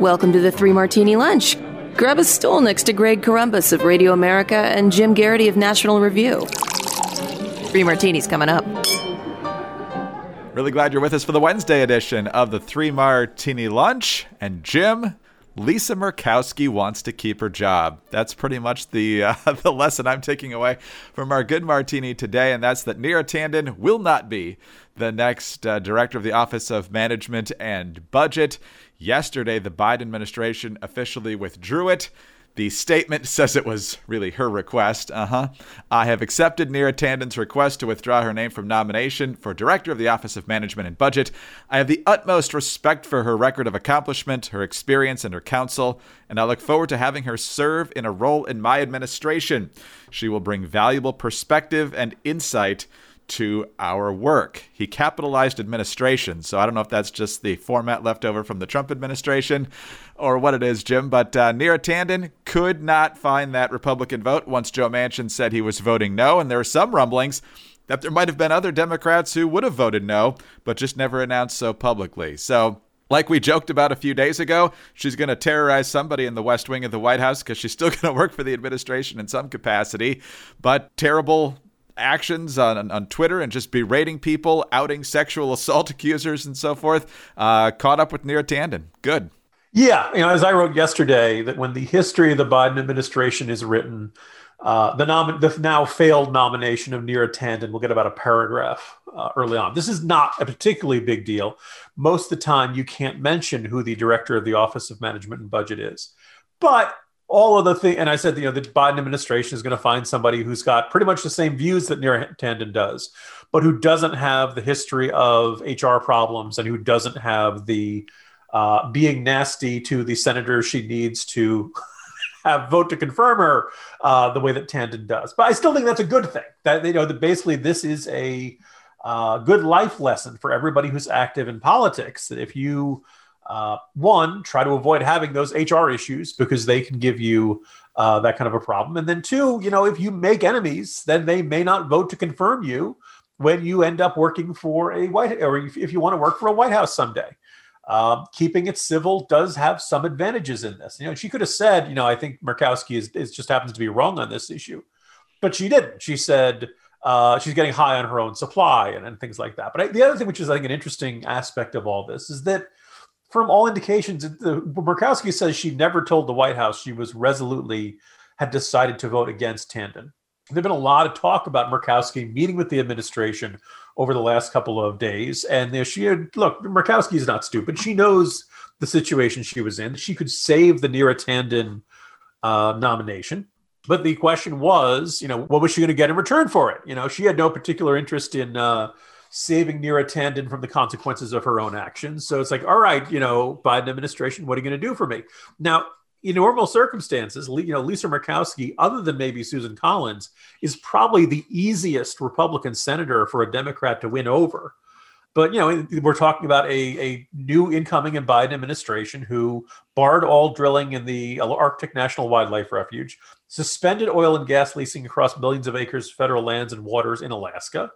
Welcome to the Three Martini Lunch. Grab a stool next to Greg Corombos of Radio America and Jim Geraghty of National Review. Three Martinis coming up. Really glad you're with us for the Wednesday edition of the Three Martini Lunch. And Jim, Lisa Murkowski wants to keep her job. That's pretty much the uh, the lesson I'm taking away from our good martini today, and that's that Neera Tanden will not be the next uh, director of the Office of Management and Budget. Yesterday, the Biden administration officially withdrew it. The statement says it was really her request. Uh huh. I have accepted Neera Tanden's request to withdraw her name from nomination for Director of the Office of Management and Budget. I have the utmost respect for her record of accomplishment, her experience, and her counsel, and I look forward to having her serve in a role in my administration. She will bring valuable perspective and insight to our work. He capitalized administration. So I don't know if that's just the format left over from the Trump administration or what it is, Jim. But uh, Neera Tanden could not find that Republican vote once Joe Manchin said he was voting no. And there are some rumblings that there might have been other Democrats who would have voted no, but just never announced so publicly. So like we joked about a few days ago, she's going to terrorize somebody in the West Wing of the White House because she's still going to work for the administration in some capacity. But terrible actions on, on Twitter and just berating people, outing sexual assault accusers and so forth. Uh, caught up with Neera Tanden. Good. Yeah, you know, as I wrote yesterday, that when the history of the Biden administration is written, uh, the, nom- the now failed nomination of Neera Tanden will get about a paragraph uh, early on. This is not a particularly big deal. Most of the time, you can't mention who the director of the Office of Management and Budget is. But all of the thing, and I said, you know, the Biden administration is going to find somebody who's got pretty much the same views that Neera Tanden does, but who doesn't have the history of HR problems and who doesn't have the uh, being nasty to the senators she needs to have vote to confirm her uh, the way that Tanden does. But I still think that's a good thing. That you know, that basically this is a uh, good life lesson for everybody who's active in politics. That if you uh, one, try to avoid having those HR issues because they can give you uh, that kind of a problem. And then two, you know, if you make enemies, then they may not vote to confirm you when you end up working for a white or if you want to work for a White House someday. Um, keeping it civil does have some advantages in this. You know, she could have said, you know, I think Murkowski is, is just happens to be wrong on this issue, but she didn't. She said uh, she's getting high on her own supply and, and things like that. But I, the other thing, which is I think an interesting aspect of all this, is that from all indications, the, Murkowski says she never told the White House she was resolutely had decided to vote against Tanden. There's been a lot of talk about Murkowski meeting with the administration over the last couple of days, and she had look. Murkowski is not stupid. She knows the situation she was in. She could save the Neera Tanden uh, nomination. But the question was, you know, what was she going to get in return for it? You know, she had no particular interest in uh, saving Neera Tanden from the consequences of her own actions. So it's like, all right, you know, Biden administration, what are you going to do for me? Now, in normal circumstances, you know, Lisa Murkowski, other than maybe Susan Collins, is probably the easiest Republican senator for a Democrat to win over. But you know, we're talking about a, a new incoming and Biden administration who barred all drilling in the Arctic National Wildlife Refuge, suspended oil and gas leasing across millions of acres of federal lands and waters in Alaska,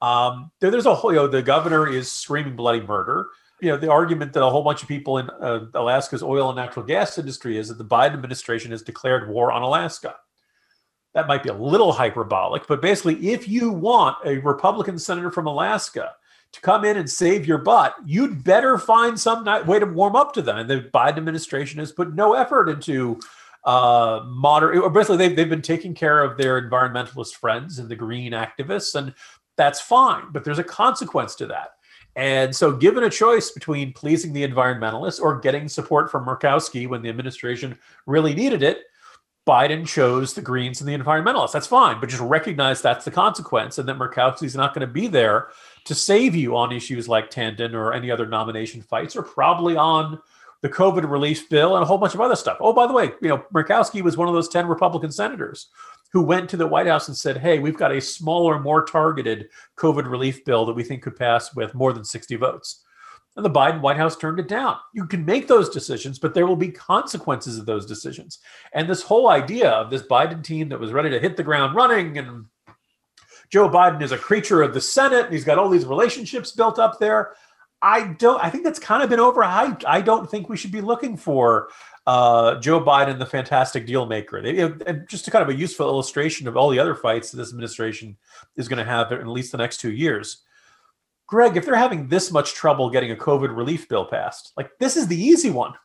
um, there, there's a whole, you know, the governor is screaming bloody murder. You know, the argument that a whole bunch of people in uh, Alaska's oil and natural gas industry is that the Biden administration has declared war on Alaska. That might be a little hyperbolic, but basically, if you want a Republican senator from Alaska to come in and save your butt, you'd better find some way to warm up to them. And the Biden administration has put no effort into uh, moderate, or basically, they've, they've been taking care of their environmentalist friends and the green activists, and that's fine, but there's a consequence to that. And so, given a choice between pleasing the environmentalists or getting support from Murkowski when the administration really needed it, Biden chose the Greens and the environmentalists. That's fine, but just recognize that's the consequence and that Murkowski's not going to be there to save you on issues like Tanden or any other nomination fights or probably on the COVID relief bill and a whole bunch of other stuff. Oh, by the way, you know, Murkowski was one of those 10 Republican senators who went to the White House and said, Hey, we've got a smaller, more targeted COVID relief bill that we think could pass with more than 60 votes. And the Biden White House turned it down. You can make those decisions, but there will be consequences of those decisions. And this whole idea of this Biden team that was ready to hit the ground running and Joe Biden is a creature of the Senate and he's got all these relationships built up there. I don't. I think that's kind of been overhyped. I don't think we should be looking for uh, Joe Biden, the fantastic deal maker. They, just a kind of a useful illustration of all the other fights that this administration is going to have in at least the next two years. Greg, if they're having this much trouble getting a COVID relief bill passed, like this is the easy one.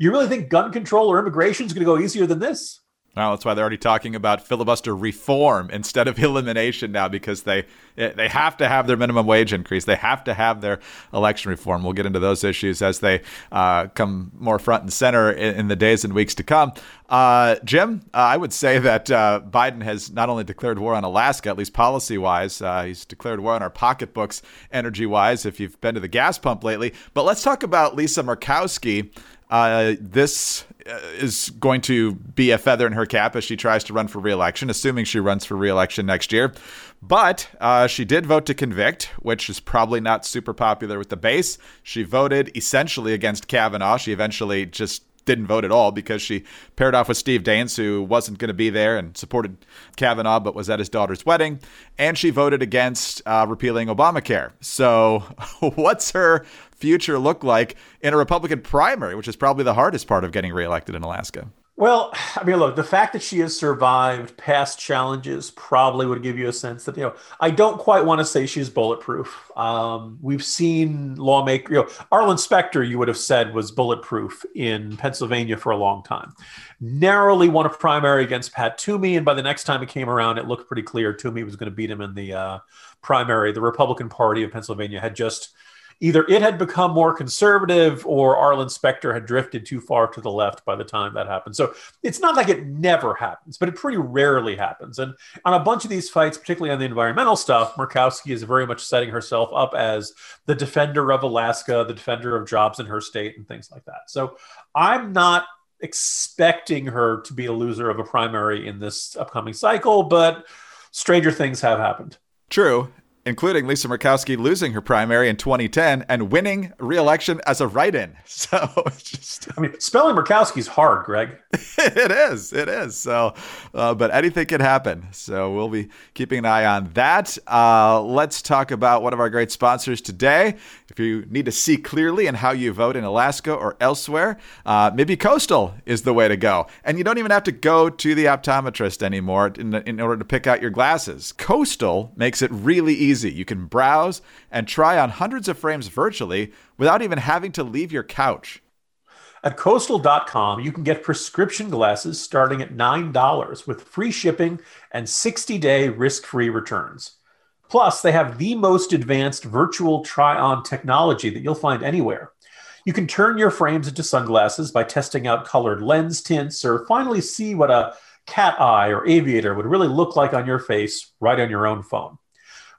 You really think gun control or immigration is going to go easier than this? Well, that's why they're already talking about filibuster reform instead of elimination now, because they they have to have their minimum wage increase. They have to have their election reform. We'll get into those issues as they uh, come more front and center in, in, the days and weeks to come. Uh, Jim, uh, I would say that uh, Biden has not only declared war on Alaska, at least policy wise, uh, he's declared war on our pocketbooks energy wise. If you've been to the gas pump lately, but let's talk about Lisa Murkowski. Uh, this uh, is going to be a feather in her cap as she tries to run for reelection, assuming she runs for reelection next year. But uh, she did vote to convict, which is probably not super popular with the base. She voted essentially against Kavanaugh. She eventually just didn't vote at all because she paired off with Steve Daines, who wasn't going to be there and supported Kavanaugh, but was at his daughter's wedding. And she voted against uh, repealing Obamacare. So, what's her future look like in a Republican primary, which is probably the hardest part of getting reelected in Alaska? Well, I mean, look, the fact that she has survived past challenges probably would give you a sense that, you know, I don't quite want to say she's bulletproof. Um, we've seen lawmaker, you know, Arlen Specter, you would have said was bulletproof in Pennsylvania for a long time. Narrowly won a primary against Pat Toomey. And by the next time it came around, it looked pretty clear Toomey was going to beat him in the uh, primary. The Republican Party of Pennsylvania had just either it had become more conservative or Arlen Specter had drifted too far to the left by the time that happened. So it's not like it never happens, but it pretty rarely happens. And on a bunch of these fights, particularly on the environmental stuff, Murkowski is very much setting herself up as the defender of Alaska, the defender of jobs in her state, and things like that. So I'm not expecting her to be a loser of a primary in this upcoming cycle, but stranger things have happened. True including Lisa Murkowski losing her primary in 2010 and winning re-election as a write-in. So just I mean, spelling Murkowski's hard, Greg. it is. It is. So, uh, but anything can happen. So we'll be keeping an eye on that. Uh, let's talk about one of our great sponsors today. If you need to see clearly in how you vote in Alaska or elsewhere, uh, maybe Coastal is the way to go. And you don't even have to go to the optometrist anymore in, in order to pick out your glasses. Coastal makes it really easy. You can browse and try on hundreds of frames virtually without even having to leave your couch. At coastal.com, you can get prescription glasses starting at $9 with free shipping and 60 day risk free returns. Plus, they have the most advanced virtual try on technology that you'll find anywhere. You can turn your frames into sunglasses by testing out colored lens tints or finally see what a cat eye or aviator would really look like on your face right on your own phone.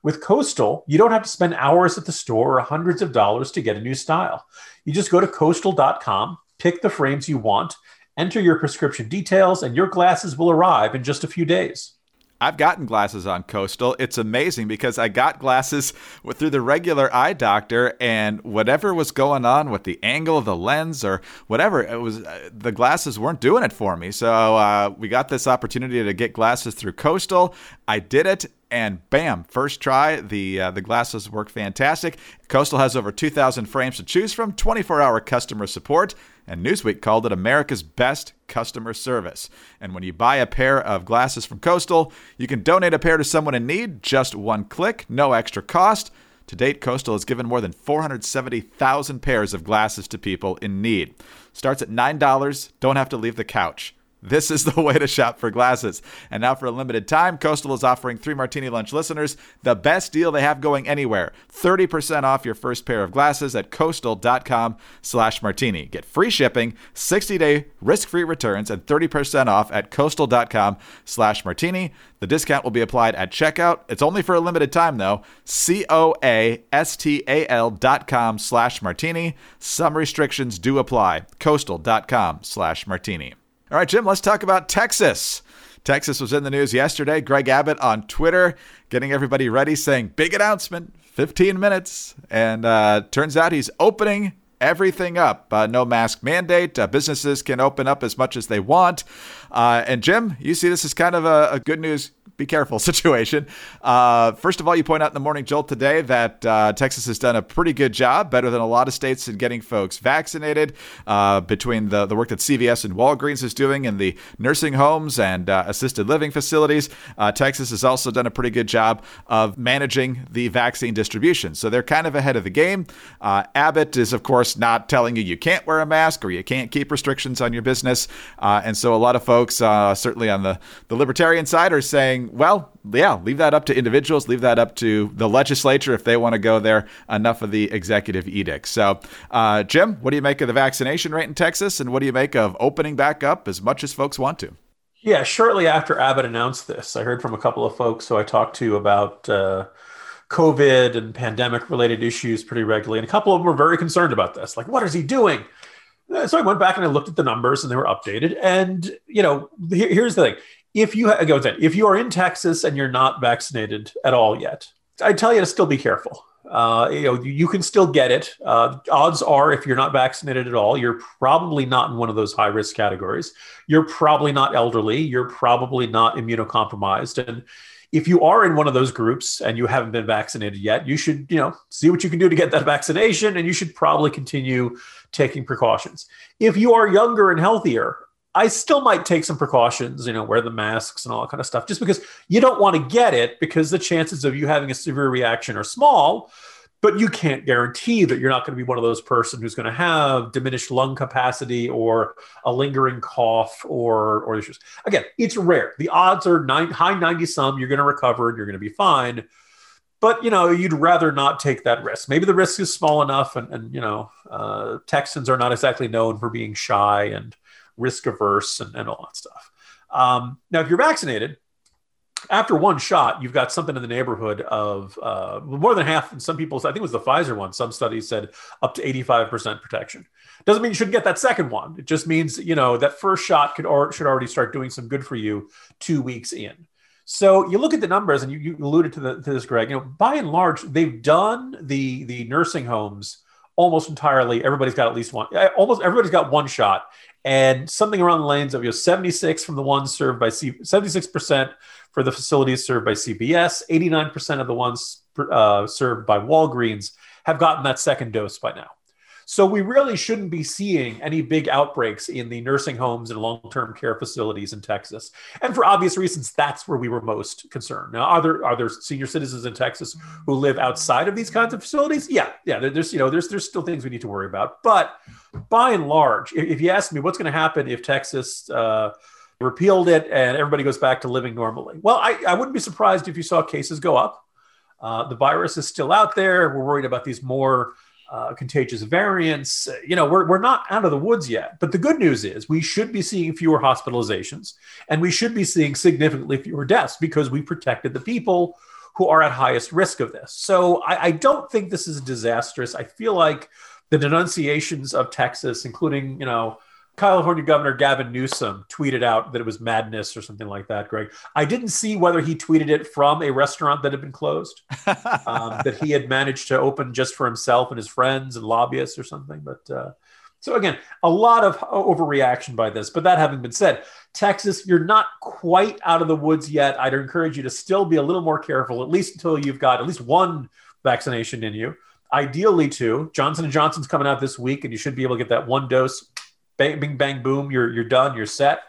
With Coastal, you don't have to spend hours at the store or hundreds of dollars to get a new style. You just go to coastal.com, pick the frames you want, enter your prescription details, and your glasses will arrive in just a few days. I've gotten glasses on Coastal. It's amazing because I got glasses through the regular eye doctor, and whatever was going on with the angle of the lens or whatever, it was uh, the glasses weren't doing it for me. So uh, we got this opportunity to get glasses through Coastal. I did it, and bam, first try, the uh, the glasses work fantastic. Coastal has over 2,000 frames to choose from, 24-hour customer support, and Newsweek called it America's best customer service. And when you buy a pair of glasses from Coastal, you can donate a pair to someone in need, just one click, no extra cost. To date, Coastal has given more than 470,000 pairs of glasses to people in need. Starts at $9, don't have to leave the couch. This is the way to shop for glasses. And now, for a limited time, Coastal is offering Three Martini Lunch listeners the best deal they have going anywhere 30% off your first pair of glasses at coastal.com slash martini. Get free shipping, 60 day risk free returns, and 30% off at coastal.com slash martini. The discount will be applied at checkout. It's only for a limited time, though. C O A S T A L dot com slash martini. Some restrictions do apply. Coastal.com slash martini. All right, Jim, let's talk about Texas. Texas was in the news yesterday. Greg Abbott on Twitter getting everybody ready, saying, big announcement, 15 minutes. And uh, turns out he's opening everything up. Uh, no mask mandate. Uh, businesses can open up as much as they want. Uh, and Jim, you see this as kind of a, a good news be careful situation. Uh, first of all, you point out in the Morning Jolt today that uh, Texas has done a pretty good job, better than a lot of states, in getting folks vaccinated. Uh, between the, the work that CVS and Walgreens is doing in the nursing homes and uh, assisted living facilities, uh, Texas has also done a pretty good job of managing the vaccine distribution. So they're kind of ahead of the game. Uh, Abbott is, of course, not telling you you can't wear a mask or you can't keep restrictions on your business. and so a lot of folks, certainly on the, the libertarian side, are saying, well, yeah, leave that up to individuals, leave that up to the legislature if they want to go there. Enough of the executive edict. So, uh, Jim, what do you make of the vaccination rate in Texas, and what do you make of opening back up as much as folks want to? Yeah, shortly after Abbott announced this, I heard from a couple of folks who I talked to about uh, COVID and pandemic related issues pretty regularly. And a couple of them were very concerned about this. Like, what is he doing? So I went back and I looked at the numbers and they were updated. And, you know, here's the thing if you go ahead, if you are in Texas and you're not vaccinated at all yet, I tell you to still be careful. Uh, you know, you can still get it. Uh, odds are, if you're not vaccinated at all, you're probably not in one of those high risk categories. You're probably not elderly. You're probably not immunocompromised. And if you are in one of those groups and you haven't been vaccinated yet, you should, you know, see what you can do to get that vaccination, and you should probably continue taking precautions. If you are younger and healthier, I still might take some precautions, you know, wear the masks and all that kind of stuff, just because you don't want to get it because the chances of you having a severe reaction are small, but you can't guarantee that you're not going to be one of those person who's going to have diminished lung capacity or a lingering cough or or issues. Again, it's rare. The odds are nine, high 90 some, you're going to recover and you're going to be fine. But you know, you'd rather not take that risk. Maybe the risk is small enough, and, and you know, uh, Texans are not exactly known for being shy and risk averse, and, and all that stuff. Um, now, if you're vaccinated, after one shot, you've got something in the neighborhood of uh, more than half. Some people, I think it was the Pfizer one. Some studies said up to 85% protection. Doesn't mean you shouldn't get that second one. It just means you know that first shot could or should already start doing some good for you two weeks in. So you look at the numbers, and you, you alluded to, the, to this, Greg. You know, by and large, they've done the the nursing homes almost entirely. Everybody's got at least one. Almost everybody's got one shot, and something around the lanes of you know 76 from the ones served by C 76% for the facilities served by CVS. 89% of the ones uh, served by Walgreens have gotten that second dose by now. So we really shouldn't be seeing any big outbreaks in the nursing homes and long-term care facilities in Texas. And for obvious reasons, that's where we were most concerned. Now, are there are there senior citizens in Texas who live outside of these kinds of facilities? Yeah, yeah. There's you know there's there's still things we need to worry about. But by and large, if you ask me what's going to happen if Texas uh, repealed it and everybody goes back to living normally, well, I, I wouldn't be surprised if you saw cases go up. Uh, the virus is still out there. We're worried about these more uh, contagious variants. You know, we're, we're not out of the woods yet. But the good news is we should be seeing fewer hospitalizations and we should be seeing significantly fewer deaths because we protected the people who are at highest risk of this. So I, I don't think this is disastrous. I feel like the denunciations of Texas, including, you know, California Governor Gavin Newsom tweeted out that it was madness or something like that, Greg. I didn't see whether he tweeted it from a restaurant that had been closed, um, that he had managed to open just for himself and his friends and lobbyists or something. But uh, so, again, a lot of overreaction by this. But that having been said, Texas, you're not quite out of the woods yet. I'd encourage you to still be a little more careful, at least until you've got at least one vaccination in you. Ideally, two. Johnson and Johnson's coming out this week, and you should be able to get that one dose bang, bing, bang, boom, you're, you're done, you're set.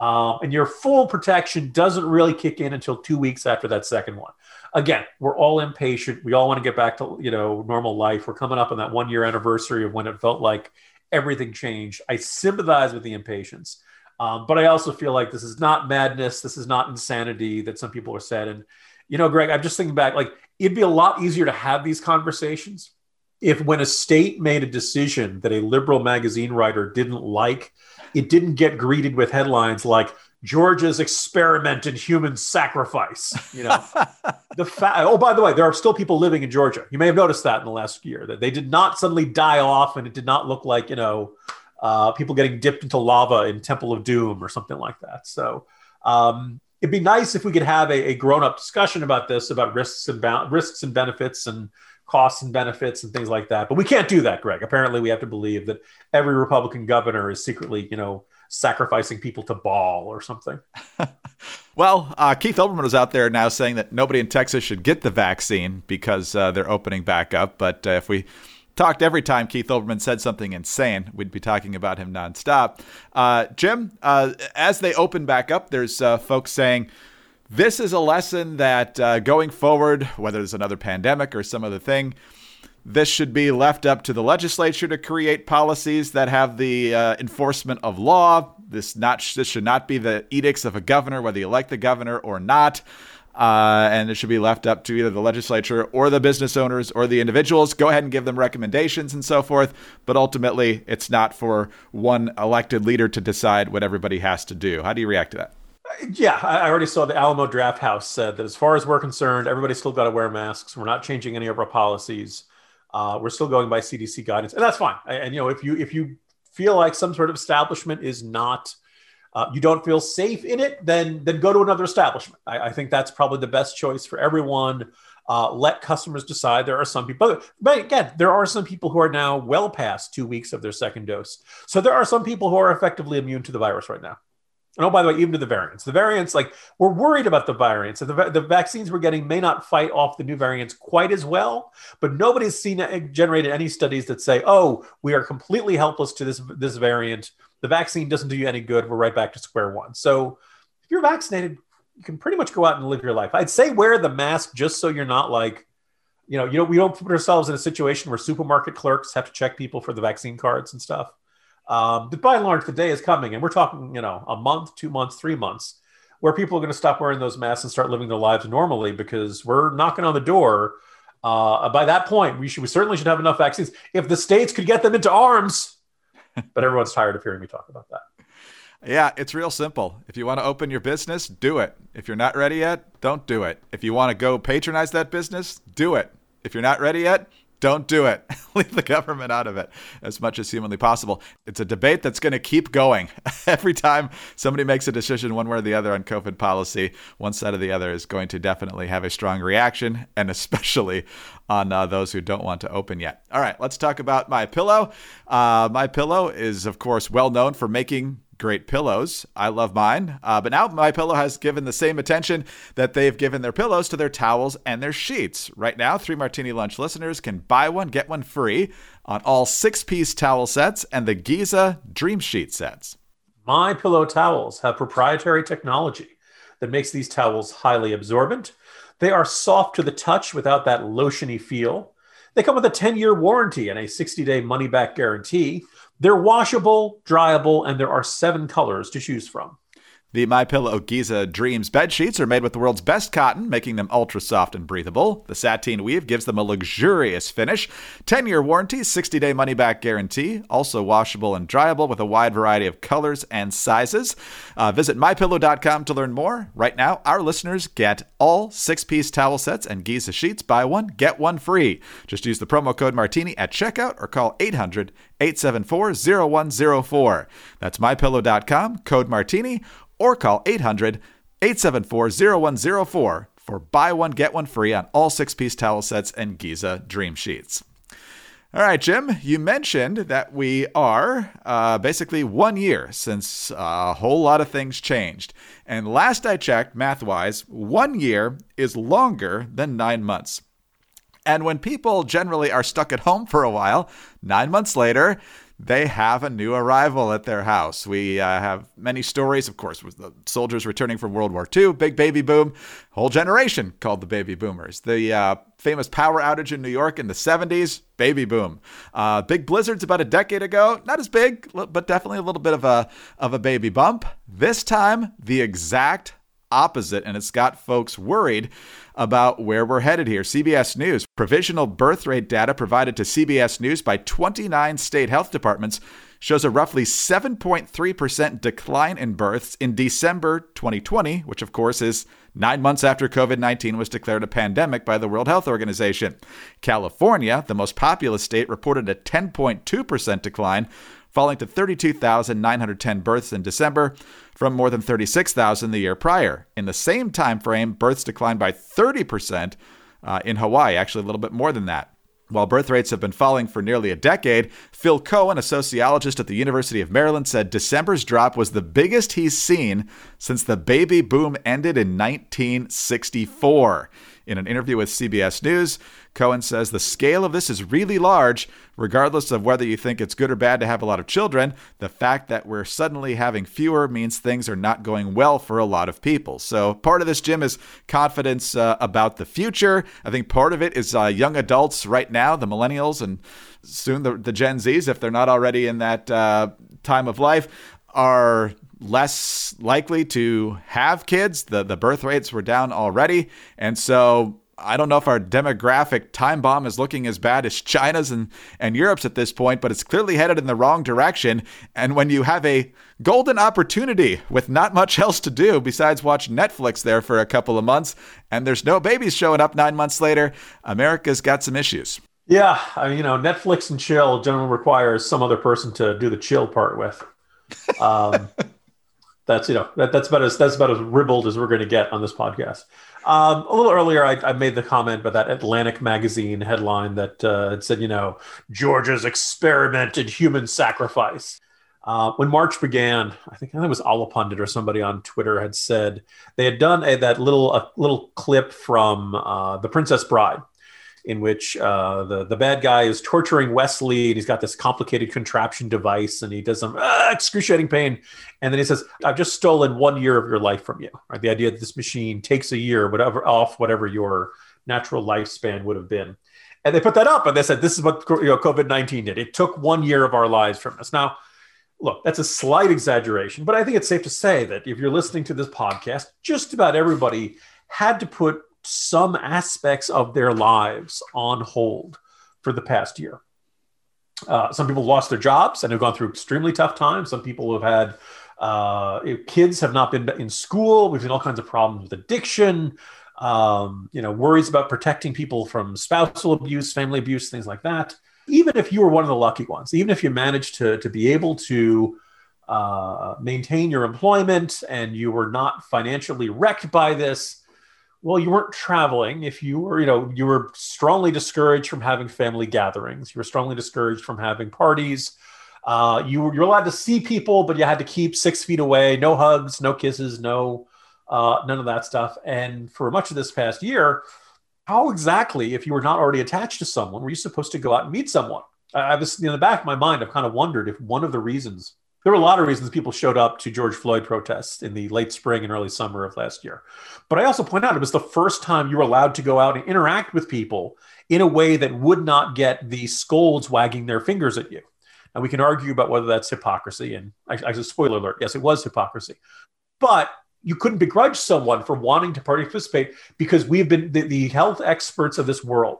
Um, and your full protection doesn't really kick in until two weeks after that second one. Again, we're all impatient. We all want to get back to you know normal life. We're coming up on that one year anniversary of when it felt like everything changed. I sympathize with the impatience, um, but I also feel like this is not madness. This is not insanity that some people are said. And you know, Greg, I'm just thinking back. Like it'd be a lot easier to have these conversations if when a state made a decision that a liberal magazine writer didn't like, it didn't get greeted with headlines like Georgia's experiment in human sacrifice. You know, the fact. Oh, by the way, there are still people living in Georgia. You may have noticed that in the last year that they did not suddenly die off, and it did not look like you know uh, people getting dipped into lava in Temple of Doom or something like that. So. Um, it'd be nice if we could have a, a grown-up discussion about this, about risks and ba- risks and benefits, and costs and benefits and things like that. But we can't do that, Greg. Apparently, we have to believe that every Republican governor is secretly, you know, sacrificing people to Baal or something. well, uh, Keith Olbermann was out there now saying that nobody in Texas should get the vaccine because uh, they're opening back up. But uh, if we talked every time Keith Olbermann said something insane, we'd be talking about him nonstop. Uh, Jim, uh, as they open back up, there's uh, folks saying, this is a lesson that going forward, whether there's another pandemic or some other thing, this should be left up to the legislature to create policies that have the uh, enforcement of law. This not this should not be the edicts of a governor, whether you like the governor or not. Uh, and it should be left up to either the legislature or the business owners or the individuals. Go ahead and give them recommendations and so forth. But ultimately, it's not for one elected leader to decide what everybody has to do. How do you react to that? Yeah, I already saw the Alamo Drafthouse said that as far as we're concerned, everybody's still got to wear masks. We're not changing any of our policies. Uh, we're still going by CDC guidance, and that's fine. And you know, if you if you feel like some sort of establishment is not, uh, you don't feel safe in it, then then go to another establishment. I, I think that's probably the best choice for everyone. Uh, let customers decide. There are some people, but again, there are some people who are now well past two weeks of their second dose. So there are some people who are effectively immune to the virus right now. And oh, by the way, even to the variants, the variants, like we're worried about the variants. The, the vaccines we're getting may not fight off the new variants quite as well, but nobody's seen uh, generated any studies that say, oh, we are completely helpless to this this variant. The vaccine doesn't do you any good. We're right back to square one. So if you're vaccinated, you can pretty much go out and live your life. I'd say wear the mask just so you're not like, you know, you know, we don't put ourselves in a situation where supermarket clerks have to check people for the vaccine cards and stuff. Um, but by and large, the day is coming, and we're talking, you know, a month, two months, three months, where people are going to stop wearing those masks and start living their lives normally because we're knocking on the door. Uh, by that point, we should we certainly should have enough vaccines. If the states could get them into arms, but everyone's tired of hearing me talk about that. Yeah, it's real simple. If you want to open your business, do it. If you're not ready yet, don't do it. If you want to go patronize that business, do it. If you're not ready yet, don't do it. Leave the government out of it as much as humanly possible. It's a debate that's going to keep going. Every time somebody makes a decision one way or the other on COVID policy, one side or the other is going to definitely have a strong reaction, and especially on uh, those who don't want to open yet. All right, let's talk about my pillow. Uh, my pillow is, of course, well known for making great pillows. I love mine. Uh, but now My Pillow has given the same attention that they've given their pillows to their towels and their sheets. Right now, Three Martini Lunch listeners can buy one, get one free on all six piece towel sets and the Giza Dream Sheet sets. My Pillow towels have proprietary technology that makes these towels highly absorbent. They are soft to the touch without that lotiony feel. They come with a 10 year warranty and a 60 day money back guarantee. They're washable, dryable, and there are seven colors to choose from. The My Pillow Giza Dreams bed sheets are made with the world's best cotton, making them ultra soft and breathable. The sateen weave gives them a luxurious finish. 10-year warranty, 60-day money-back guarantee, also washable and dryable with a wide variety of colors and sizes. Uh, visit mypillow.com to learn more. Right now, our listeners get all six-piece towel sets and Giza sheets. Buy one, get one free. Just use the promo code Martini at checkout or call 800 874 0104. That's mypillow.com, code Martini or call 800 874 0104 for buy one, get one free on all six piece towel sets and Giza Dream Sheets. All right, Jim, you mentioned that we are uh, basically one year since a whole lot of things changed. And last I checked, math wise, one year is longer than nine months. And when people generally are stuck at home for a while, nine months later, they have a new arrival at their house. We uh, have many stories, of course, with the soldiers returning from World War II, big baby boom, whole generation called the baby boomers. The uh, famous power outage in New York in the 70s, baby boom. Uh, big blizzards about a decade ago, not as big, but definitely a little bit of a of a baby bump. This time, the exact opposite, and it's got folks worried about where we're headed here. CBS News provisional birth rate data provided to CBS News by 29 state health departments shows a roughly 7.3% decline in births in December 2020, which of course is nine months after COVID 19 was declared a pandemic by the World Health Organization. California, the most populous state, reported a 10.2% decline, falling to 32,910 births in December from more than 36,000 the year prior. In the same time frame, births declined by 30% uh, in Hawaii, actually a little bit more than that. While birth rates have been falling for nearly a decade, Phil Cohen, a sociologist at the University of Maryland, said December's drop was the biggest he's seen since the baby boom ended in 1964. In an interview with CBS News, Cohen says the scale of this is really large, regardless of whether you think it's good or bad to have a lot of children. The fact that we're suddenly having fewer means things are not going well for a lot of people. So, part of this, Jim, is confidence uh, about the future. I think part of it is uh, young adults right now, the millennials, and soon the, the Gen Zs, if they're not already in that uh, time of life, are less likely to have kids. The the birth rates were down already. And so I don't know if our demographic time bomb is looking as bad as China's and, and Europe's at this point, but it's clearly headed in the wrong direction. And when you have a golden opportunity with not much else to do besides watch Netflix there for a couple of months, and there's no babies showing up nine months later, America's got some issues. Yeah, you know, Netflix and chill generally requires some other person to do the chill part with. Um, that's you know that, that's about as that's about as ribbled as we're going to get on this podcast. Um, a little earlier, I, I, made the comment about that Atlantic magazine headline that uh, said, you know, Georgia's experimented human sacrifice. Uh, when March began, I think, I think it was Allahpundit or somebody on Twitter had said they had done a, that little a little clip from uh, The Princess Bride, in which uh, the the bad guy is torturing Westley, and he's got this complicated contraption device, and he does some ah, excruciating pain, and then he says, "I've just stolen one year of your life from you." Right? The idea that this machine takes a year, whatever off whatever your natural lifespan would have been, and they put that up, and they said, "This is what you know, COVID nineteen did. It took one year of our lives from us." Now. Look, that's a slight exaggeration, but I think it's safe to say that if you're listening to this podcast, just about everybody had to put some aspects of their lives on hold for the past year. Uh, some people lost their jobs and have gone through extremely tough times. Some people have had uh, kids have not been in school. We've seen all kinds of problems with addiction. Um, you know, worries about protecting people from spousal abuse, family abuse, things like that. Even if you were one of the lucky ones, even if you managed to to be able to uh, maintain your employment and you were not financially wrecked by this, well you weren't traveling if you were you know you were strongly discouraged from having family gatherings. You were strongly discouraged from having parties. Uh, you were you're allowed to see people but you had to keep six feet away. No hugs no kisses no uh, none of that stuff. And for much of this past year how exactly if you were not already attached to someone were you supposed to go out and meet someone? I, I was in the back of my mind i've kind of wondered if one of the reasons there were a lot of reasons people showed up to George Floyd protests in the late spring and early summer of last year. But I also point out it was the first time you were allowed to go out and interact with people in a way that would not get the scolds wagging their fingers at you. And we can argue about whether that's hypocrisy. And I, a spoiler alert, yes, it was hypocrisy. But you couldn't begrudge someone for wanting to participate because we've been the, the health experts of this world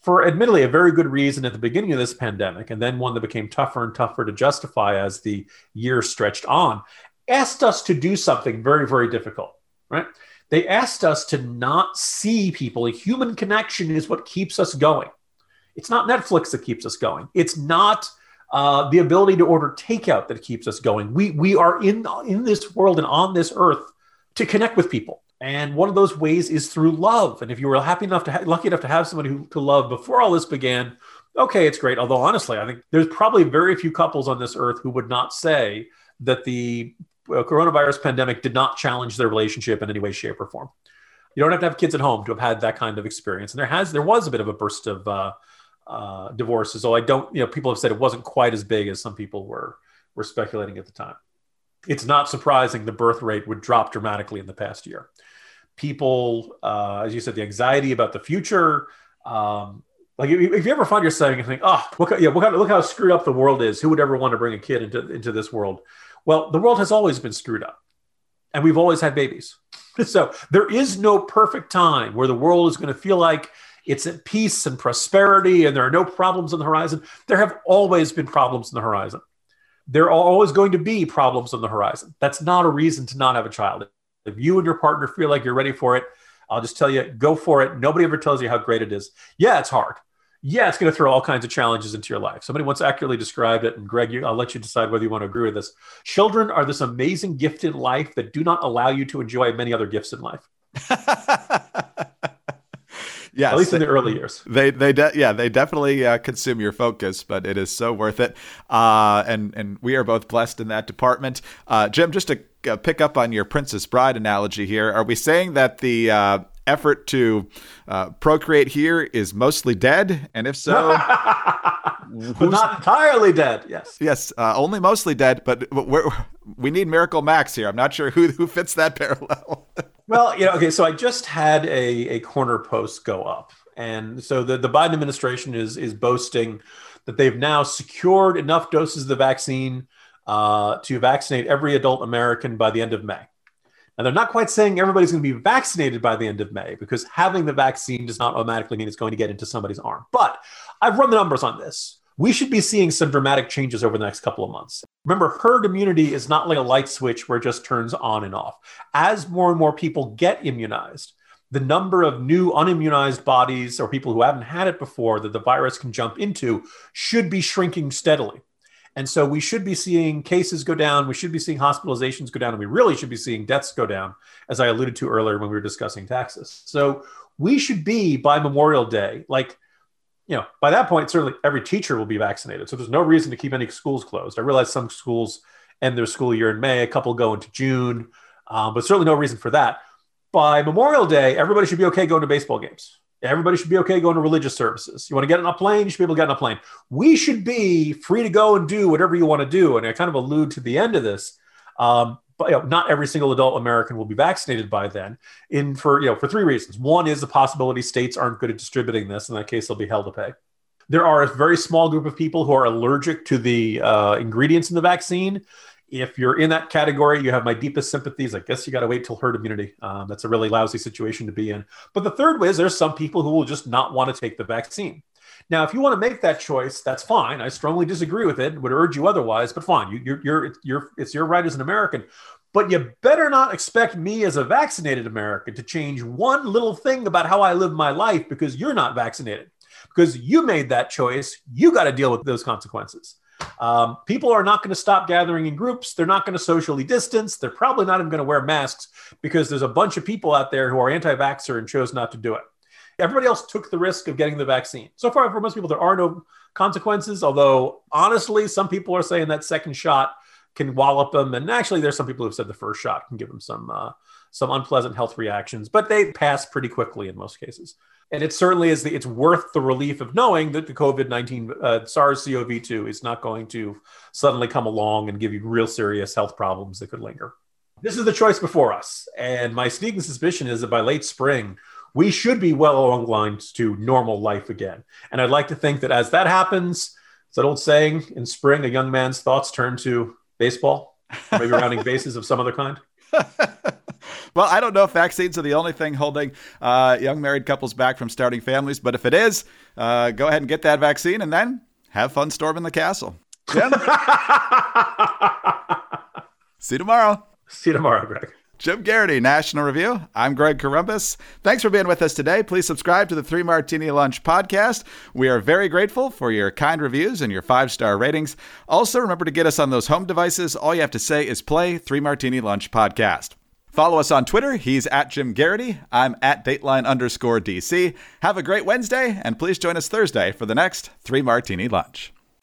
for admittedly a very good reason at the beginning of this pandemic, and then one that became tougher and tougher to justify as the year stretched on, asked us to do something very, very difficult, right? They asked us to not see people. A human connection is what keeps us going. It's not Netflix that keeps us going. It's not uh, the ability to order takeout that keeps us going. We we are in in this world and on this earth to connect with people. And one of those ways is through love. And if you were happy enough to ha- lucky enough to have somebody who to love before all this began, okay, it's great. Although honestly, I think there's probably very few couples on this earth who would not say that the uh, coronavirus pandemic did not challenge their relationship in any way, shape, or form. You don't have to have kids at home to have had that kind of experience. And there has there was a bit of a burst of uh, uh, divorces. So I don't, you know, people have said it wasn't quite as big as some people were were speculating at the time it's not surprising the birth rate would drop dramatically in the past year. People, uh, as you said, the anxiety about the future. Um, like if, if, you ever find yourself and think, oh, look, yeah, look how, look how screwed up the world is. Who would ever want to bring a kid into, into this world? Well, the world has always been screwed up, and we've always had babies. so there is no perfect time where the world is going to feel like it's at peace and prosperity, and there are no problems on the horizon. There have always been problems on the horizon there are always going to be problems on the horizon. That's not a reason to not have a child. If you and your partner feel like you're ready for it, I'll just tell you, go for it. Nobody ever tells you how great it is. Yeah, it's hard. Yeah, it's going to throw all kinds of challenges into your life. Somebody once accurately described it, and Greg, you, I'll let you decide whether you want to agree with this. Children are this amazing gift in life that do not allow you to enjoy many other gifts in life. Yes, at least in the early years. They they de- yeah they definitely uh, consume your focus, but it is so worth it. Uh, and and we are both blessed in that department. Uh, Jim, just to uh, pick up on your Princess Bride analogy here, are we saying that the uh, effort to uh, procreate here is mostly dead? And if so, but not entirely dead. Yes. Yes, uh, only mostly dead, but, but we're, we need Miracle Max here. I'm not sure who who fits that parallel. Well, you know, okay, so I just had a, a corner post go up. And so the, the Biden administration is is boasting that they've now secured enough doses of the vaccine uh, to vaccinate every adult American by the end of May. Now, they're not quite saying everybody's going to be vaccinated by the end of May because having the vaccine does not automatically mean it's going to get into somebody's arm. But I've run the numbers on this. We should be seeing some dramatic changes over the next couple of months. Remember, herd immunity is not like a light switch where it just turns on and off. As more and more people get immunized, the number of new unimmunized bodies or people who haven't had it before that the virus can jump into should be shrinking steadily. And so we should be seeing cases go down. We should be seeing hospitalizations go down. And we really should be seeing deaths go down, as I alluded to earlier when we were discussing Texas. So we should be by Memorial Day, like, you know, by that point, certainly every teacher will be vaccinated. So there's no reason to keep any schools closed. I realize some schools end their school year in May, a couple go into June, um, but certainly no reason for that. By Memorial Day, everybody should be okay going to baseball games. Everybody should be okay going to religious services. You want to get on a plane, you should be able to get on a plane. We should be free to go and do whatever you want to do. And I kind of allude to the end of this. Um, you know, not every single adult American will be vaccinated by then. In for you know for three reasons. One is the possibility states aren't good at distributing this. In that case, they'll be held to pay. There are a very small group of people who are allergic to the uh, ingredients in the vaccine if you're in that category, you have my deepest sympathies. I guess you got to wait till herd immunity. Um, that's a really lousy situation to be in. But the third way is there's some people who will just not want to take the vaccine. Now, if you want to make that choice, that's fine. I strongly disagree with it. Would urge you otherwise, but fine. You, you're, you're, you're, it's your right as an American. But you better not expect me as a vaccinated American to change one little thing about how I live my life because you're not vaccinated. Because you made that choice, you got to deal with those consequences. Um, people are not going to stop gathering in groups. They're not going to socially distance. They're probably not even going to wear masks because there's a bunch of people out there who are anti vaxxer and chose not to do it. Everybody else took the risk of getting the vaccine. So far, for most people, there are no consequences. Although, honestly, some people are saying that second shot can wallop them. And actually, there's some people who've said the first shot can give them some uh, some unpleasant health reactions, but they pass pretty quickly in most cases and it certainly is the, it's worth the relief of knowing that the covid-19 uh, sars-cov-2 is not going to suddenly come along and give you real serious health problems that could linger this is the choice before us and my sneaking suspicion is that by late spring we should be well along the lines to normal life again and i'd like to think that as that happens it's that old saying in spring a young man's thoughts turn to baseball maybe rounding bases of some other kind well, I don't know if vaccines are the only thing holding uh, young married couples back from starting families, but if it is, uh, go ahead and get that vaccine and then have fun storming the castle. Yeah. See you tomorrow. See you tomorrow, Greg. Jim Geraghty, National Review. I'm Greg Corombos. Thanks for being with us today. Please subscribe to the Three Martini Lunch podcast. We are very grateful for your kind reviews and your five star ratings. Also, remember to get us on those home devices. All you have to say is play Three Martini Lunch podcast. Follow us on Twitter. He's at Jim Geraghty. I'm at Dateline underscore DC. Have a great Wednesday, and please join us Thursday for the next Three Martini Lunch.